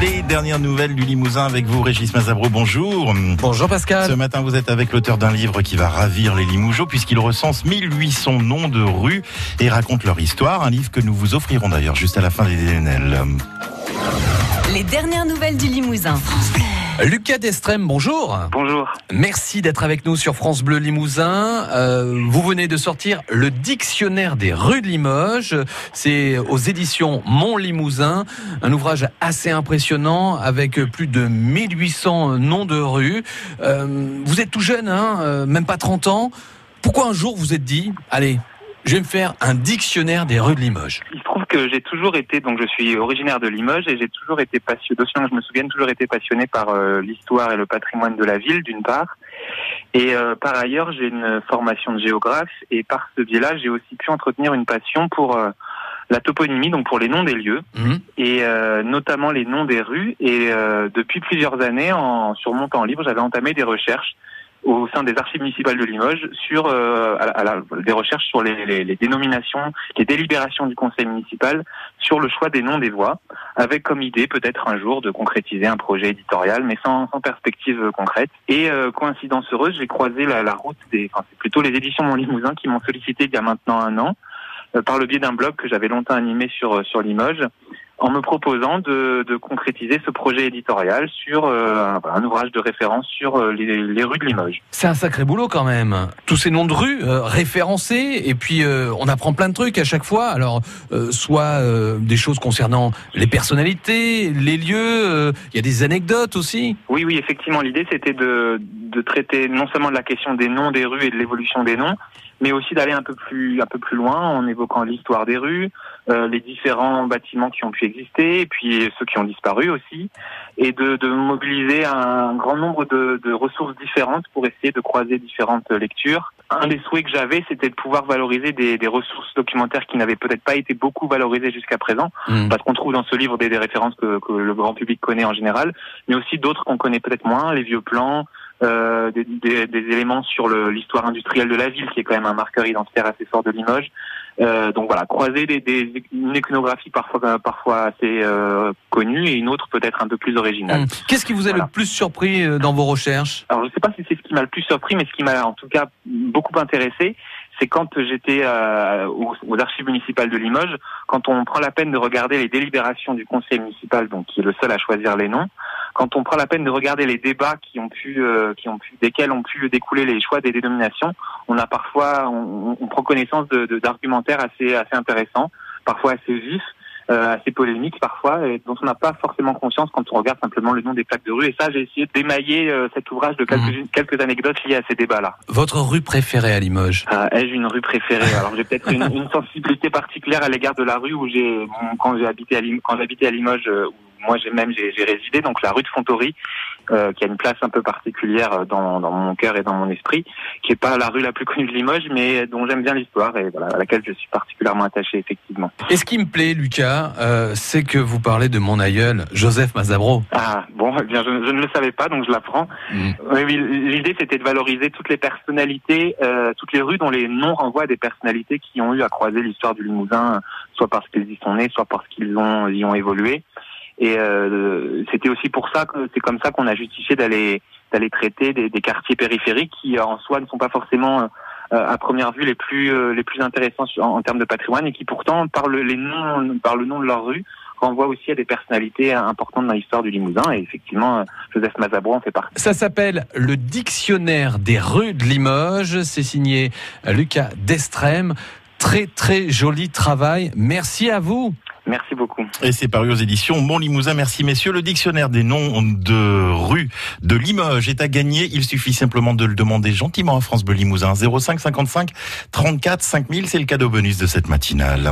Les dernières nouvelles du Limousin avec vous, Régis Mazabro. Bonjour. Bonjour Pascal. Ce matin, vous êtes avec l'auteur d'un livre qui va ravir les Limougeaux puisqu'il recense 1800 noms de rues et raconte leur histoire. Un livre que nous vous offrirons d'ailleurs juste à la fin des DNL. Les dernières nouvelles du Limousin. Lucas Destrem, bonjour. Bonjour. Merci d'être avec nous sur France Bleu Limousin. Euh, vous venez de sortir le dictionnaire des rues de Limoges. C'est aux éditions Mont Limousin. Un ouvrage assez impressionnant avec plus de 1800 noms de rues. Euh, vous êtes tout jeune, hein, euh, même pas 30 ans. Pourquoi un jour vous êtes dit, allez, je vais me faire un dictionnaire des rues de Limoges? Trouve que j'ai toujours été, donc je suis originaire de Limoges et j'ai toujours été passionné, d'aussi je me souviens, toujours été passionné par euh, l'histoire et le patrimoine de la ville, d'une part. Et euh, par ailleurs, j'ai une formation de géographe et par ce biais-là, j'ai aussi pu entretenir une passion pour euh, la toponymie, donc pour les noms des lieux, Mhm. et notamment les noms des rues. Et depuis plusieurs années, en, sur mon temps libre, j'avais entamé des recherches au sein des archives municipales de Limoges sur euh, à la- des recherches sur les, les- les dénominations, les délibérations du conseil municipal sur le choix des noms des voies, avec comme idée peut-être un jour de concrétiser un projet éditorial, mais sans, sans perspective concrète. Et euh, coïncidence heureuse, j'ai croisé la, la route des, enfin c'est plutôt les éditions Mon Limousin qui m'ont sollicité il y a maintenant un an euh, par le biais d'un blog que j'avais longtemps animé sur euh, sur Limoges, en me proposant de, de concrétiser ce projet éditorial sur euh, un, ouvrage de référence sur euh, les, les rues de Limoges. C'est un sacré boulot quand même. Tous ces noms de rues euh, référencés et puis euh, on apprend plein de trucs à chaque fois. Alors euh, soit euh, des choses concernant les personnalités, les lieux, euh, il y a des anecdotes aussi. Oui, oui, effectivement, l'idée c'était de, de traiter non seulement de la question des noms des rues et de l'évolution des noms, mais aussi d'aller un peu plus un peu plus loin en évoquant l'histoire des rues, euh, les différents bâtiments qui ont pu exister, et puis ceux qui ont disparu aussi, et de, de mobiliser un grand nombre de, de ressources différentes pour essayer de croiser différentes lectures. Un des souhaits que j'avais, c'était de pouvoir valoriser des, des ressources documentaires qui n'avaient peut-être pas été beaucoup valorisées jusqu'à présent, Hmm. parce qu'on trouve dans ce livre des, des références que, que le grand public connaît en général, mais aussi d'autres qu'on connaît peut-être moins, les vieux plans, euh, des, des- des éléments sur l'histoire industrielle de la ville, qui est quand même un marqueur identitaire assez fort de Limoges. Euh, donc voilà, croiser des, des, une iconographie parfois, parfois assez euh, connue et une autre peut-être un peu plus originale. Hmm. Qu'est-ce qui vous a Voilà. le plus surpris euh, dans vos recherches? Alors je ne sais pas si c'est ce qui m'a le plus surpris, mais ce qui m'a en tout cas beaucoup intéressé, c'est quand j'étais euh, aux, aux archives municipales de Limoges, quand on prend la peine de regarder les délibérations du conseil municipal, donc qui est le seul à choisir les noms, quand on prend la peine de regarder les débats qui ont pu, euh, qui ont pu, desquels ont pu découler les choix des dénominations, on a parfois, on, on prend connaissance de de- d'argumentaires assez, assez intéressants, parfois assez vifs. euh, assez polémiques parfois, et dont on n'a pas forcément conscience quand on regarde simplement le nom des plaques de rue. Et ça, j'ai essayé d'émailler euh, cet ouvrage de quelques, quelques anecdotes liées à ces débats-là. Votre rue préférée à Limoges? Euh, Ai-je une rue préférée? Alors j'ai peut-être une, une sensibilité particulière à l'égard de la rue où j'ai bon, quand j'ai habité à Lim- quand j'habitais à Limoges, euh, moi j'ai même j'ai j'ai résidé, donc la rue de Fontory, euh, qui a une place un peu particulière dans, dans mon cœur et dans mon esprit, qui est pas la rue la plus connue de Limoges, mais dont j'aime bien l'histoire et voilà à laquelle je suis particulièrement attaché effectivement. Et ce qui me plaît, Lucas, euh, c'est que vous parlez de mon aïeul, Joseph Mazabro. Ah bon, eh bien je, je ne le savais pas, donc je l'apprends. Hmm. Oui, oui, l'idée c'était de valoriser toutes les personnalités, euh, toutes les rues dont les noms renvoient à des personnalités qui ont eu à croiser l'histoire du Limousin, soit parce qu'ils y sont nés, soit parce qu'ils ont y ont évolué. Et euh, c'était aussi pour ça que c'est comme ça qu'on a justifié d'aller d'aller traiter des, des quartiers périphériques qui en soi ne sont pas forcément euh, à première vue les plus euh, les plus intéressants en, en termes de patrimoine et qui pourtant par le, les noms par le nom de leur rue renvoient aussi à des personnalités importantes dans l'histoire du Limousin et effectivement euh, Joseph Mazabro en fait partie. Ça s'appelle le dictionnaire des rues de Limoges. C'est signé Lucas Destrem. Très très joli travail. Merci à vous. Merci beaucoup. Et c'est paru aux éditions Mon Limousin. Merci messieurs. Le dictionnaire des noms de rues de Limoges est à gagner. Il suffit simplement de le demander gentiment à France Bleu Limousin. 05 55 34 5000, c'est le cadeau bonus de cette matinale.